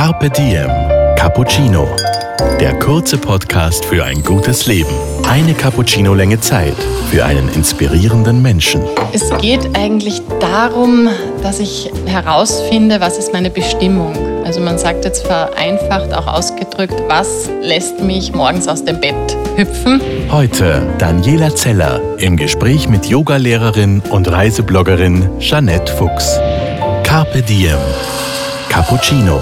Carpe Diem Cappuccino. Der kurze Podcast für ein gutes Leben. Eine Cappuccino-Länge Zeit für einen inspirierenden Menschen. Es geht eigentlich darum, dass ich herausfinde, was ist meine Bestimmung. Also man sagt jetzt vereinfacht auch ausgedrückt, was lässt mich morgens aus dem Bett hüpfen. Heute Daniela Zeller im Gespräch mit Yogalehrerin und Reisebloggerin Jeanette Fuchs. Carpe Diem Cappuccino.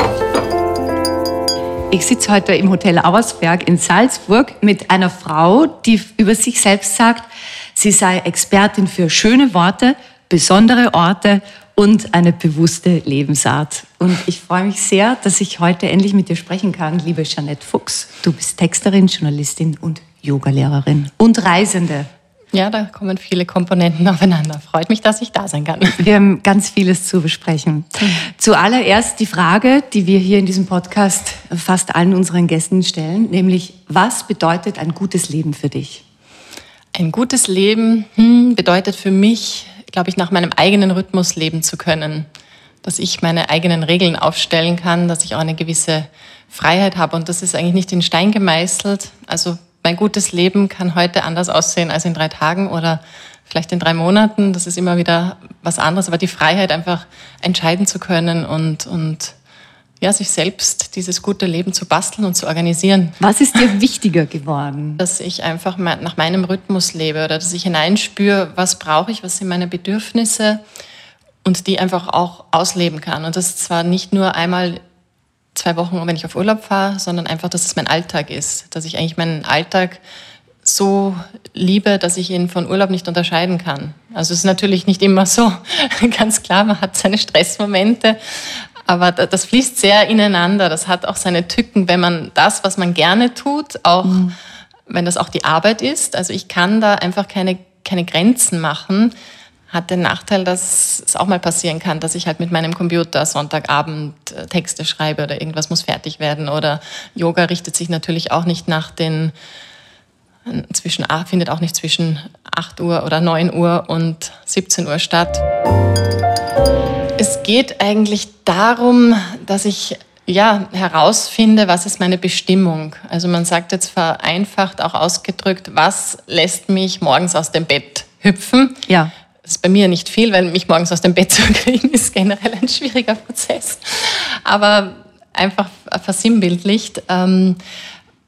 Ich sitze heute im Hotel Auersberg in Salzburg mit einer Frau, die über sich selbst sagt, sie sei Expertin für schöne Worte, besondere Orte und eine bewusste Lebensart. Und ich freue mich sehr, dass ich heute endlich mit dir sprechen kann, liebe Jeanette Fuchs. Du bist Texterin, Journalistin und Yogalehrerin und Reisende. Ja, da kommen viele Komponenten aufeinander. Freut mich, dass ich da sein kann. Wir haben ganz vieles zu besprechen. Zuallererst die Frage, die wir hier in diesem Podcast fast allen unseren Gästen stellen, nämlich was bedeutet ein gutes Leben für dich? Ein gutes Leben hm, bedeutet für mich, glaube ich, nach meinem eigenen Rhythmus leben zu können. Dass ich meine eigenen Regeln aufstellen kann, dass ich auch eine gewisse Freiheit habe. Und das ist eigentlich nicht in Stein gemeißelt. Also mein gutes Leben kann heute anders aussehen als in drei Tagen oder vielleicht in drei Monaten. Das ist immer wieder was anderes. Aber die Freiheit, einfach entscheiden zu können und, und ja, sich selbst dieses gute Leben zu basteln und zu organisieren. Was ist dir wichtiger geworden? Dass ich einfach nach meinem Rhythmus lebe oder dass ich hineinspüre, was brauche ich, was sind meine Bedürfnisse und die einfach auch ausleben kann. Und das zwar nicht nur einmal zwei Wochen, wenn ich auf Urlaub fahre, sondern einfach, dass es mein Alltag ist. Dass ich eigentlich meinen Alltag so liebe, dass ich ihn von Urlaub nicht unterscheiden kann. Also es ist natürlich nicht immer so, ganz klar, man hat seine Stressmomente, aber das fließt sehr ineinander. Das hat auch seine Tücken, wenn man das, was man gerne tut, auch mhm. wenn das auch die Arbeit ist. Also ich kann da einfach keine, keine Grenzen machen hat den Nachteil, dass es auch mal passieren kann, dass ich halt mit meinem Computer Sonntagabend äh, Texte schreibe oder irgendwas muss fertig werden oder Yoga richtet sich natürlich auch nicht nach den äh, zwischen findet auch nicht zwischen 8 Uhr oder 9 Uhr und 17 Uhr statt. Es geht eigentlich darum, dass ich ja, herausfinde, was ist meine Bestimmung. Also man sagt jetzt vereinfacht auch ausgedrückt, was lässt mich morgens aus dem Bett hüpfen. Ja. Das ist bei mir nicht viel, weil mich morgens aus dem Bett zu kriegen, ist generell ein schwieriger Prozess. Aber einfach versinnbildlicht, ähm,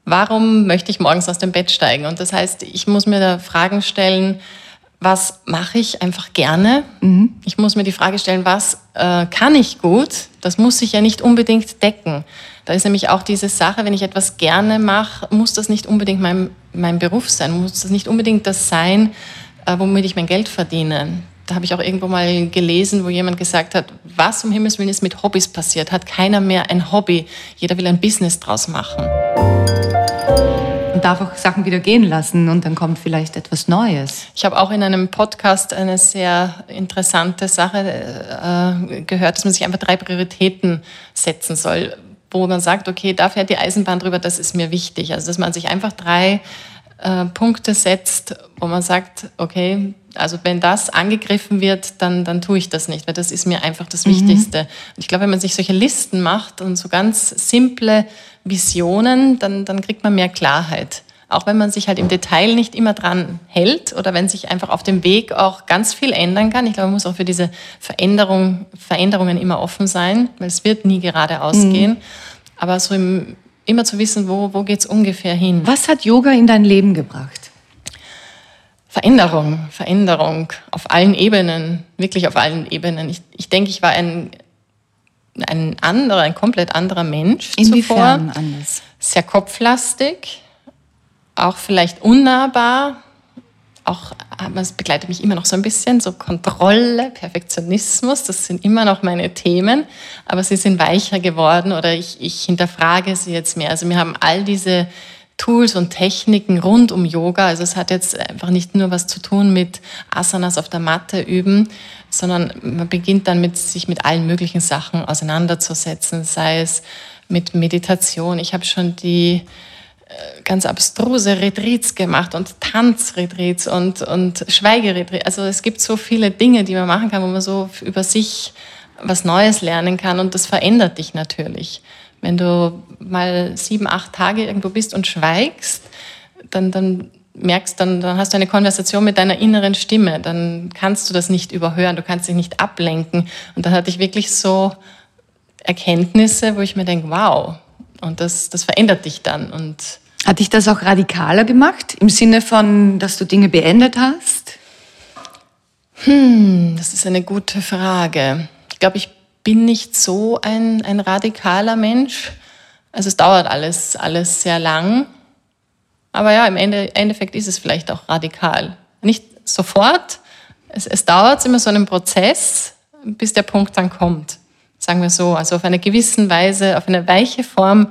warum möchte ich morgens aus dem Bett steigen? Und das heißt, ich muss mir da Fragen stellen, was mache ich einfach gerne? Mhm. Ich muss mir die Frage stellen, was äh, kann ich gut? Das muss sich ja nicht unbedingt decken. Da ist nämlich auch diese Sache, wenn ich etwas gerne mache, muss das nicht unbedingt mein, mein Beruf sein, muss das nicht unbedingt das sein, womit ich mein Geld verdiene. Da habe ich auch irgendwo mal gelesen, wo jemand gesagt hat, was um Himmels Willen ist mit Hobbys passiert? Hat keiner mehr ein Hobby? Jeder will ein Business draus machen. Und darf auch Sachen wieder gehen lassen und dann kommt vielleicht etwas Neues. Ich habe auch in einem Podcast eine sehr interessante Sache äh, gehört, dass man sich einfach drei Prioritäten setzen soll, wo man sagt, okay, da fährt die Eisenbahn drüber, das ist mir wichtig. Also dass man sich einfach drei äh, Punkte setzt, wo man sagt, okay, also wenn das angegriffen wird, dann, dann tue ich das nicht, weil das ist mir einfach das mhm. Wichtigste. Und ich glaube, wenn man sich solche Listen macht und so ganz simple Visionen, dann, dann kriegt man mehr Klarheit. Auch wenn man sich halt im Detail nicht immer dran hält oder wenn sich einfach auf dem Weg auch ganz viel ändern kann. Ich glaube, man muss auch für diese Veränderung, Veränderungen immer offen sein, weil es wird nie geradeaus mhm. gehen. Aber so im, immer zu wissen, wo, wo geht es ungefähr hin. Was hat Yoga in dein Leben gebracht? Veränderung, Veränderung auf allen Ebenen, wirklich auf allen Ebenen. Ich, ich denke, ich war ein, ein anderer, ein komplett anderer Mensch Inwiefern zuvor. anders? Sehr kopflastig, auch vielleicht unnahbar, auch, es begleitet mich immer noch so ein bisschen, so Kontrolle, Perfektionismus, das sind immer noch meine Themen, aber sie sind weicher geworden oder ich, ich hinterfrage sie jetzt mehr. Also wir haben all diese Tools und Techniken rund um Yoga. Also es hat jetzt einfach nicht nur was zu tun mit Asanas auf der Matte üben, sondern man beginnt dann mit sich mit allen möglichen Sachen auseinanderzusetzen, sei es mit Meditation. Ich habe schon die ganz abstruse Retreats gemacht und Tanzretreats und, und Schweigeretreats. Also es gibt so viele Dinge, die man machen kann, wo man so über sich was Neues lernen kann und das verändert dich natürlich. Wenn du mal sieben, acht Tage irgendwo bist und schweigst, dann, dann merkst, dann, dann hast du eine Konversation mit deiner inneren Stimme. Dann kannst du das nicht überhören, du kannst dich nicht ablenken. Und dann hatte ich wirklich so Erkenntnisse, wo ich mir denke, wow, und das, das verändert dich dann. Und Hat dich das auch radikaler gemacht, im Sinne von, dass du Dinge beendet hast? Hm, das ist eine gute Frage. Ich glaube, ich bin nicht so ein, ein radikaler Mensch. Also es dauert alles, alles sehr lang. Aber ja, im Ende, Endeffekt ist es vielleicht auch radikal. Nicht sofort. Es, es dauert immer so einen Prozess, bis der Punkt dann kommt. Sagen wir so. Also auf eine gewisse Weise, auf eine weiche Form,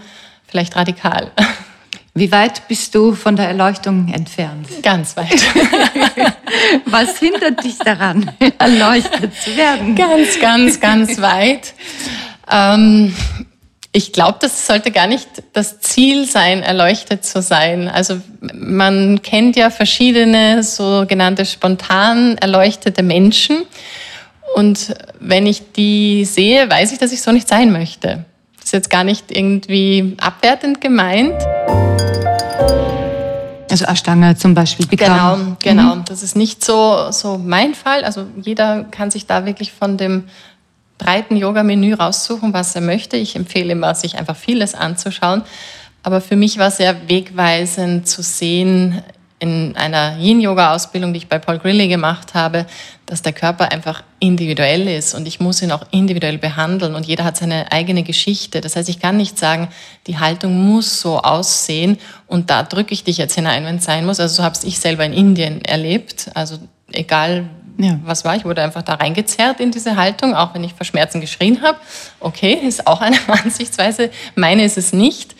vielleicht radikal. Wie weit bist du von der Erleuchtung entfernt? Ganz weit. Was hindert dich daran, erleuchtet zu werden? Ganz, ganz, ganz weit. Ähm, ich glaube, das sollte gar nicht das Ziel sein, erleuchtet zu sein. Also man kennt ja verschiedene sogenannte spontan erleuchtete Menschen. Und wenn ich die sehe, weiß ich, dass ich so nicht sein möchte. Das ist jetzt gar nicht irgendwie abwertend gemeint. Also Ashtanga zum Beispiel. Genau, genau. Mhm. Das ist nicht so, so mein Fall. Also jeder kann sich da wirklich von dem breiten Yoga-Menü raussuchen, was er möchte. Ich empfehle immer, sich einfach vieles anzuschauen. Aber für mich war sehr wegweisend zu sehen in einer Yin-Yoga-Ausbildung, die ich bei Paul Grilly gemacht habe, dass der Körper einfach individuell ist und ich muss ihn auch individuell behandeln und jeder hat seine eigene Geschichte. Das heißt, ich kann nicht sagen, die Haltung muss so aussehen und da drücke ich dich jetzt hinein, wenn es sein muss. Also so habe ich selber in Indien erlebt. Also egal ja. was war, ich wurde einfach da reingezerrt in diese Haltung, auch wenn ich vor Schmerzen geschrien habe. Okay, ist auch eine Ansichtsweise. Meine ist es nicht.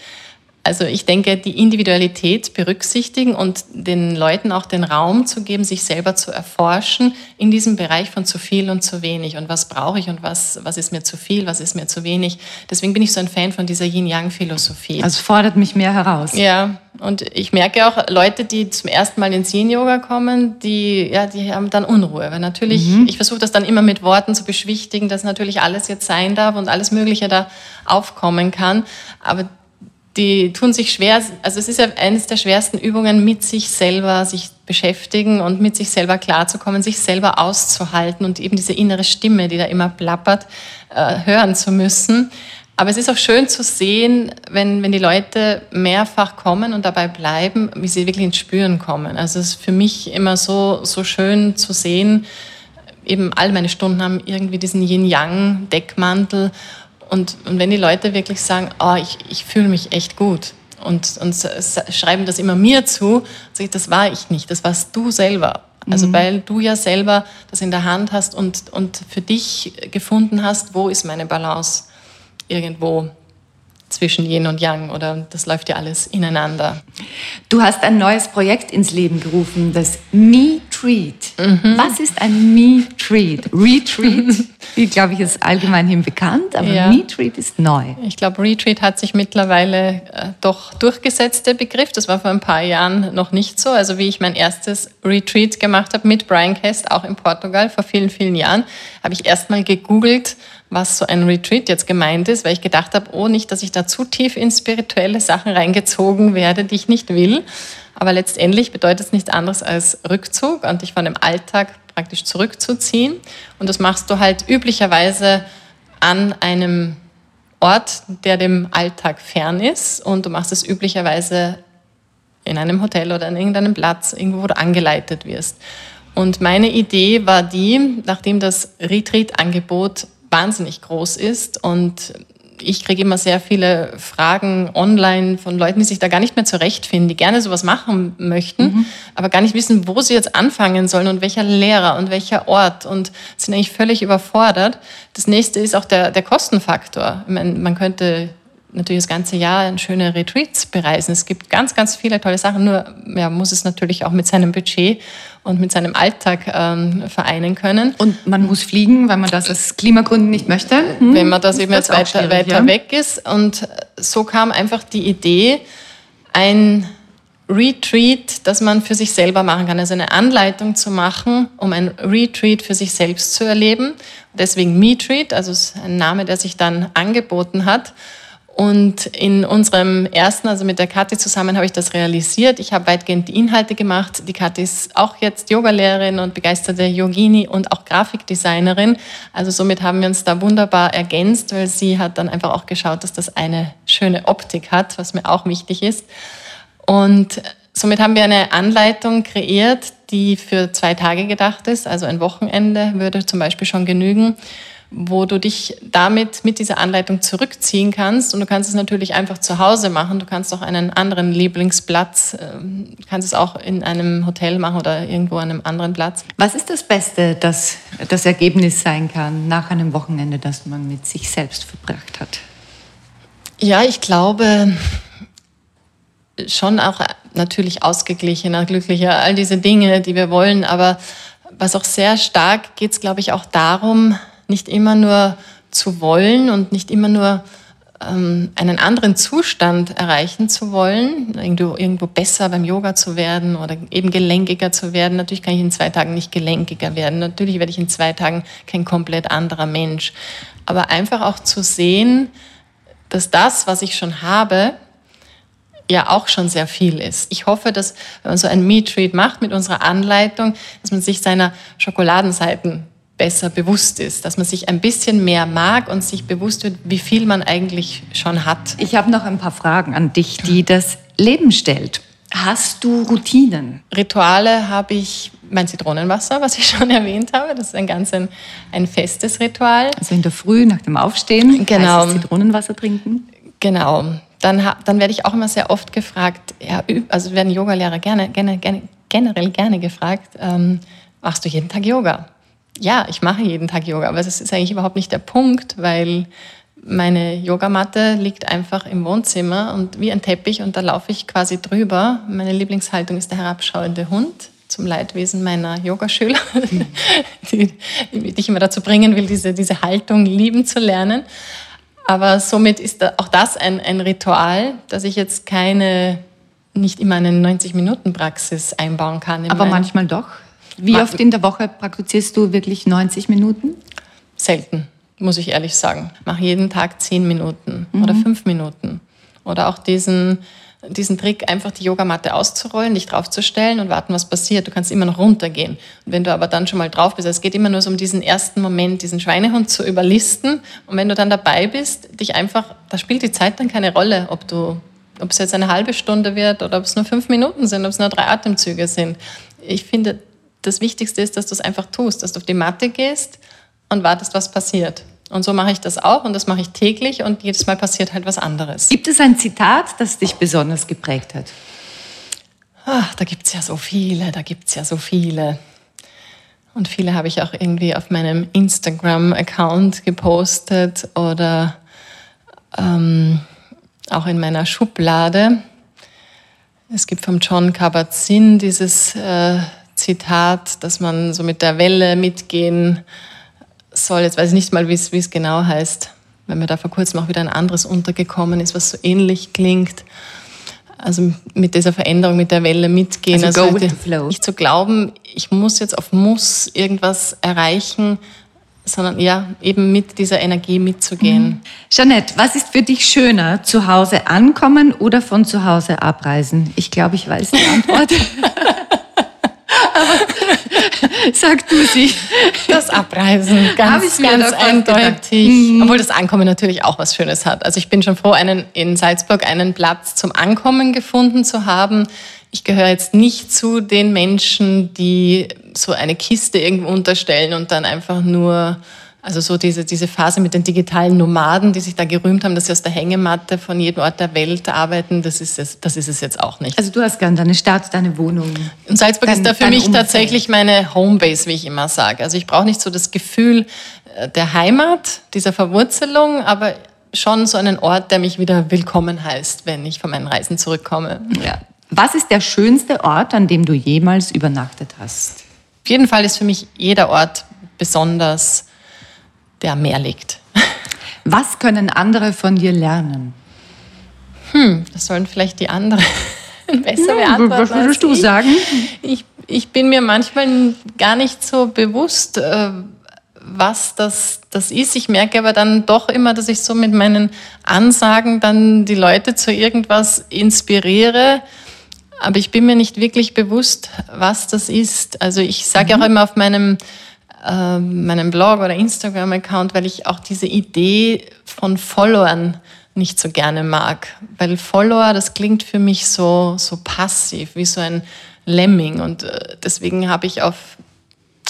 Also ich denke, die Individualität berücksichtigen und den Leuten auch den Raum zu geben, sich selber zu erforschen in diesem Bereich von zu viel und zu wenig und was brauche ich und was, was ist mir zu viel, was ist mir zu wenig. Deswegen bin ich so ein Fan von dieser Yin-Yang-Philosophie. Also fordert mich mehr heraus. Ja, und ich merke auch Leute, die zum ersten Mal ins Yin-Yoga kommen, die, ja, die haben dann Unruhe. Weil natürlich, mhm. ich versuche das dann immer mit Worten zu beschwichtigen, dass natürlich alles jetzt sein darf und alles Mögliche da aufkommen kann. Aber die tun sich schwer, also es ist ja eines der schwersten Übungen, mit sich selber sich beschäftigen und mit sich selber klarzukommen, sich selber auszuhalten und eben diese innere Stimme, die da immer plappert, äh, hören zu müssen. Aber es ist auch schön zu sehen, wenn, wenn die Leute mehrfach kommen und dabei bleiben, wie sie wirklich ins Spüren kommen. Also es ist für mich immer so, so schön zu sehen, eben all meine Stunden haben irgendwie diesen Yin-Yang-Deckmantel und, und wenn die Leute wirklich sagen, oh, ich, ich fühle mich echt gut und, und schreiben das immer mir zu, sage ich, das war ich nicht, das warst du selber. Also mhm. weil du ja selber das in der Hand hast und, und für dich gefunden hast, wo ist meine Balance irgendwo zwischen Yin und Yang oder das läuft ja alles ineinander. Du hast ein neues Projekt ins Leben gerufen, das Me Treat. Mhm. Was ist ein Me Treat? Retreat, glaube ich, ist allgemeinhin bekannt, aber ja. Me Treat ist neu. Ich glaube, Retreat hat sich mittlerweile äh, doch durchgesetzt, der Begriff. Das war vor ein paar Jahren noch nicht so. Also wie ich mein erstes Retreat gemacht habe mit Brian Kest, auch in Portugal vor vielen, vielen Jahren, habe ich erstmal gegoogelt, was so ein Retreat jetzt gemeint ist, weil ich gedacht habe, oh, nicht, dass ich da zu tief in spirituelle Sachen reingezogen werde, die ich nicht will. Aber letztendlich bedeutet es nichts anderes als Rückzug und dich von dem Alltag praktisch zurückzuziehen. Und das machst du halt üblicherweise an einem Ort, der dem Alltag fern ist. Und du machst es üblicherweise in einem Hotel oder an irgendeinem Platz, irgendwo, wo du angeleitet wirst. Und meine Idee war die, nachdem das Retreat-Angebot wahnsinnig groß ist und ich kriege immer sehr viele Fragen online von Leuten, die sich da gar nicht mehr zurechtfinden, die gerne sowas machen möchten, mhm. aber gar nicht wissen, wo sie jetzt anfangen sollen und welcher Lehrer und welcher Ort und sind eigentlich völlig überfordert. Das nächste ist auch der, der Kostenfaktor. Ich meine, man könnte natürlich das ganze Jahr schöne Retreats bereisen. Es gibt ganz, ganz viele tolle Sachen, nur ja, muss es natürlich auch mit seinem Budget und mit seinem Alltag ähm, vereinen können. Und man muss fliegen, weil man das aus Klimagründen nicht möchte. Hm? Wenn man das eben das jetzt weiter, weiter ja? weg ist. Und so kam einfach die Idee, ein Retreat, das man für sich selber machen kann. Also eine Anleitung zu machen, um ein Retreat für sich selbst zu erleben. Deswegen MeTreat, also ein Name, der sich dann angeboten hat. Und in unserem ersten, also mit der Kathi zusammen, habe ich das realisiert. Ich habe weitgehend die Inhalte gemacht. Die Kathi ist auch jetzt Yogalehrerin und begeisterte Yogini und auch Grafikdesignerin. Also somit haben wir uns da wunderbar ergänzt, weil sie hat dann einfach auch geschaut, dass das eine schöne Optik hat, was mir auch wichtig ist. Und somit haben wir eine Anleitung kreiert, die für zwei Tage gedacht ist. Also ein Wochenende würde zum Beispiel schon genügen wo du dich damit mit dieser Anleitung zurückziehen kannst. Und du kannst es natürlich einfach zu Hause machen. Du kannst auch einen anderen Lieblingsplatz, ähm, kannst es auch in einem Hotel machen oder irgendwo an einem anderen Platz. Was ist das Beste, das das Ergebnis sein kann nach einem Wochenende, das man mit sich selbst verbracht hat? Ja, ich glaube schon auch natürlich ausgeglichener, glücklicher, all diese Dinge, die wir wollen. Aber was auch sehr stark geht es, glaube ich, auch darum, nicht immer nur zu wollen und nicht immer nur ähm, einen anderen Zustand erreichen zu wollen, irgendwo, irgendwo besser beim Yoga zu werden oder eben gelenkiger zu werden. Natürlich kann ich in zwei Tagen nicht gelenkiger werden. Natürlich werde ich in zwei Tagen kein komplett anderer Mensch. Aber einfach auch zu sehen, dass das, was ich schon habe, ja auch schon sehr viel ist. Ich hoffe, dass wenn man so ein Meat Treat macht mit unserer Anleitung, dass man sich seiner Schokoladenseiten besser bewusst ist, dass man sich ein bisschen mehr mag und sich bewusst wird, wie viel man eigentlich schon hat. Ich habe noch ein paar Fragen an dich, die das Leben stellt. Hast du Routinen? Rituale habe ich mein Zitronenwasser, was ich schon erwähnt habe. Das ist ein ganz ein, ein festes Ritual. Also in der Früh nach dem Aufstehen genau. Zitronenwasser trinken? Genau. Dann, dann werde ich auch immer sehr oft gefragt, ja, also werden Yogalehrer gerne, gerne, gerne, generell gerne gefragt, ähm, machst du jeden Tag Yoga? Ja, ich mache jeden Tag Yoga, aber das ist eigentlich überhaupt nicht der Punkt, weil meine Yogamatte liegt einfach im Wohnzimmer und wie ein Teppich und da laufe ich quasi drüber. Meine Lieblingshaltung ist der herabschauende Hund zum Leidwesen meiner Yogaschüler, die, die ich immer dazu bringen will, diese, diese Haltung lieben zu lernen. Aber somit ist auch das ein, ein Ritual, dass ich jetzt keine, nicht immer eine 90-Minuten-Praxis einbauen kann. Aber manchmal doch. Wie oft in der Woche praktizierst du wirklich 90 Minuten? Selten, muss ich ehrlich sagen. Mache jeden Tag 10 Minuten mhm. oder 5 Minuten. Oder auch diesen, diesen Trick, einfach die Yogamatte auszurollen, dich draufzustellen und warten, was passiert. Du kannst immer noch runtergehen. Und wenn du aber dann schon mal drauf bist, es geht immer nur so um diesen ersten Moment, diesen Schweinehund zu überlisten. Und wenn du dann dabei bist, dich einfach, da spielt die Zeit dann keine Rolle, ob du ob es jetzt eine halbe Stunde wird oder ob es nur fünf Minuten sind, ob es nur drei Atemzüge sind. Ich finde, das Wichtigste ist, dass du es einfach tust, dass du auf die Matte gehst und wartest, was passiert. Und so mache ich das auch und das mache ich täglich und jedes Mal passiert halt was anderes. Gibt es ein Zitat, das dich besonders geprägt hat? Ach, da gibt es ja so viele, da gibt es ja so viele. Und viele habe ich auch irgendwie auf meinem Instagram-Account gepostet oder ähm, auch in meiner Schublade. Es gibt vom John Kabat-Zinn dieses äh, Zitat, dass man so mit der Welle mitgehen soll. Jetzt weiß ich nicht mal, wie es genau heißt, weil mir da vor kurzem auch wieder ein anderes untergekommen ist, was so ähnlich klingt. Also mit dieser Veränderung, mit der Welle mitgehen. Also, also go with the flow. Nicht zu glauben, ich muss jetzt auf Muss irgendwas erreichen, sondern ja, eben mit dieser Energie mitzugehen. Mhm. Jeanette, was ist für dich schöner, zu Hause ankommen oder von zu Hause abreisen? Ich glaube, ich weiß die Antwort. Sag du sie. Das Abreisen, ganz, ganz eindeutig. Mhm. Obwohl das Ankommen natürlich auch was Schönes hat. Also ich bin schon froh, einen, in Salzburg einen Platz zum Ankommen gefunden zu haben. Ich gehöre jetzt nicht zu den Menschen, die so eine Kiste irgendwo unterstellen und dann einfach nur also so diese, diese Phase mit den digitalen Nomaden, die sich da gerühmt haben, dass sie aus der Hängematte von jedem Ort der Welt arbeiten, das ist es, das ist es jetzt auch nicht. Also du hast gern deine Stadt, deine Wohnung. Und Salzburg dein, ist da für mich Umfeld. tatsächlich meine Homebase, wie ich immer sage. Also ich brauche nicht so das Gefühl äh, der Heimat, dieser Verwurzelung, aber schon so einen Ort, der mich wieder willkommen heißt, wenn ich von meinen Reisen zurückkomme. Ja. Was ist der schönste Ort, an dem du jemals übernachtet hast? Auf jeden Fall ist für mich jeder Ort besonders der mehr liegt. Was können andere von dir lernen? Hm, das sollen vielleicht die anderen besser beantworten. Was würdest du sagen? Ich, ich bin mir manchmal gar nicht so bewusst, äh, was das, das ist. Ich merke aber dann doch immer, dass ich so mit meinen Ansagen dann die Leute zu irgendwas inspiriere. Aber ich bin mir nicht wirklich bewusst, was das ist. Also ich sage mhm. auch immer auf meinem, äh, meinem Blog oder Instagram-Account, weil ich auch diese Idee von Followern nicht so gerne mag. Weil Follower, das klingt für mich so, so passiv, wie so ein Lemming. Und äh, deswegen habe ich auf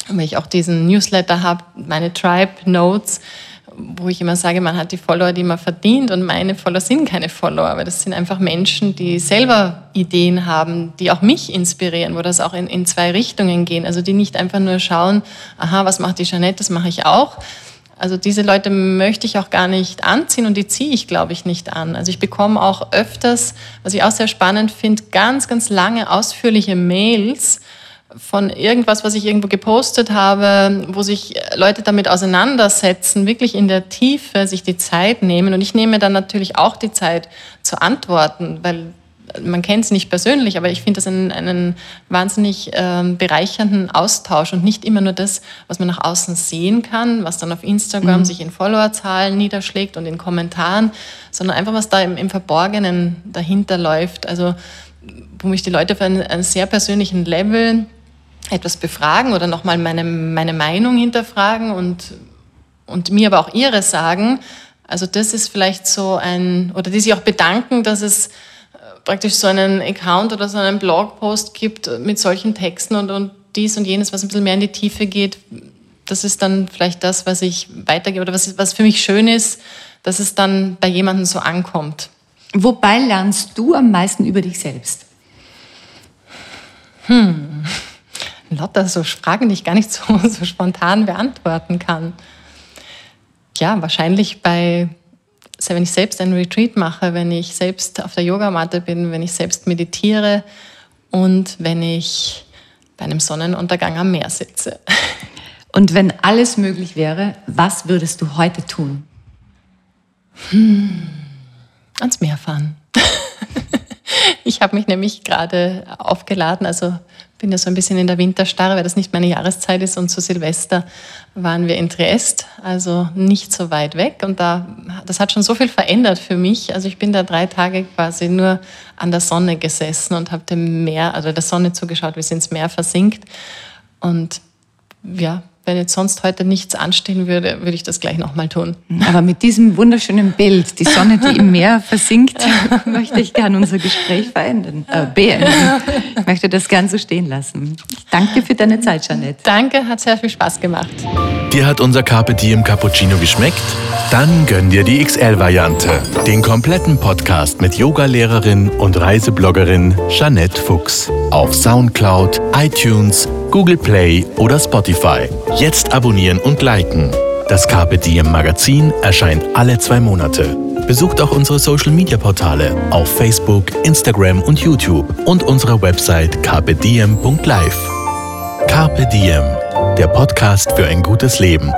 weil ich auch diesen Newsletter habe, meine Tribe Notes, wo ich immer sage, man hat die Follower, die man verdient und meine Follower sind keine Follower, weil das sind einfach Menschen, die selber Ideen haben, die auch mich inspirieren, wo das auch in, in zwei Richtungen gehen. Also die nicht einfach nur schauen, aha, was macht die Jeanette, das mache ich auch. Also diese Leute möchte ich auch gar nicht anziehen und die ziehe ich, glaube ich, nicht an. Also ich bekomme auch öfters, was ich auch sehr spannend finde, ganz, ganz lange ausführliche Mails, von irgendwas, was ich irgendwo gepostet habe, wo sich Leute damit auseinandersetzen, wirklich in der Tiefe sich die Zeit nehmen. Und ich nehme dann natürlich auch die Zeit zu antworten, weil man kennt es nicht persönlich, aber ich finde das einen, einen wahnsinnig ähm, bereichernden Austausch und nicht immer nur das, was man nach außen sehen kann, was dann auf Instagram mhm. sich in Followerzahlen niederschlägt und in Kommentaren, sondern einfach, was da im, im Verborgenen dahinter läuft. Also wo mich die Leute auf einen, einen sehr persönlichen Level etwas befragen oder nochmal meine, meine Meinung hinterfragen und, und mir aber auch ihre sagen. Also das ist vielleicht so ein, oder die sich auch bedanken, dass es äh, praktisch so einen Account oder so einen Blogpost gibt mit solchen Texten und, und dies und jenes, was ein bisschen mehr in die Tiefe geht. Das ist dann vielleicht das, was ich weitergebe oder was, was für mich schön ist, dass es dann bei jemandem so ankommt. Wobei lernst du am meisten über dich selbst? Hm. Lotta, so Fragen, die ich gar nicht so, so spontan beantworten kann. Ja, wahrscheinlich bei, wenn ich selbst ein Retreat mache, wenn ich selbst auf der Yogamatte bin, wenn ich selbst meditiere und wenn ich bei einem Sonnenuntergang am Meer sitze. Und wenn alles möglich wäre, was würdest du heute tun? Hm, ans Meer fahren. ich habe mich nämlich gerade aufgeladen, also bin ja so ein bisschen in der Winterstarre, weil das nicht meine Jahreszeit ist. Und zu Silvester waren wir in Triest, also nicht so weit weg. Und da, das hat schon so viel verändert für mich. Also ich bin da drei Tage quasi nur an der Sonne gesessen und habe dem Meer, also der Sonne zugeschaut, wie sie ins Meer versinkt. Und ja, wenn jetzt sonst heute nichts anstehen würde, würde ich das gleich nochmal tun. Aber mit diesem wunderschönen Bild, die Sonne, die im Meer versinkt, möchte ich gerne unser Gespräch verändern, äh, beenden. Ich möchte das gern so stehen lassen. Ich danke dir für deine Zeit, Janette. Danke, hat sehr viel Spaß gemacht. Dir hat unser Carpe Diem Cappuccino geschmeckt? Dann gönn dir die XL-Variante. Den kompletten Podcast mit Yogalehrerin und Reisebloggerin Janette Fuchs. Auf Soundcloud, iTunes, Google Play oder Spotify. Jetzt abonnieren und liken. Das Carpe Diem Magazin erscheint alle zwei Monate. Besucht auch unsere Social Media Portale auf Facebook, Instagram und YouTube und unsere Website carpediem.live. Carpe Diem, der Podcast für ein gutes Leben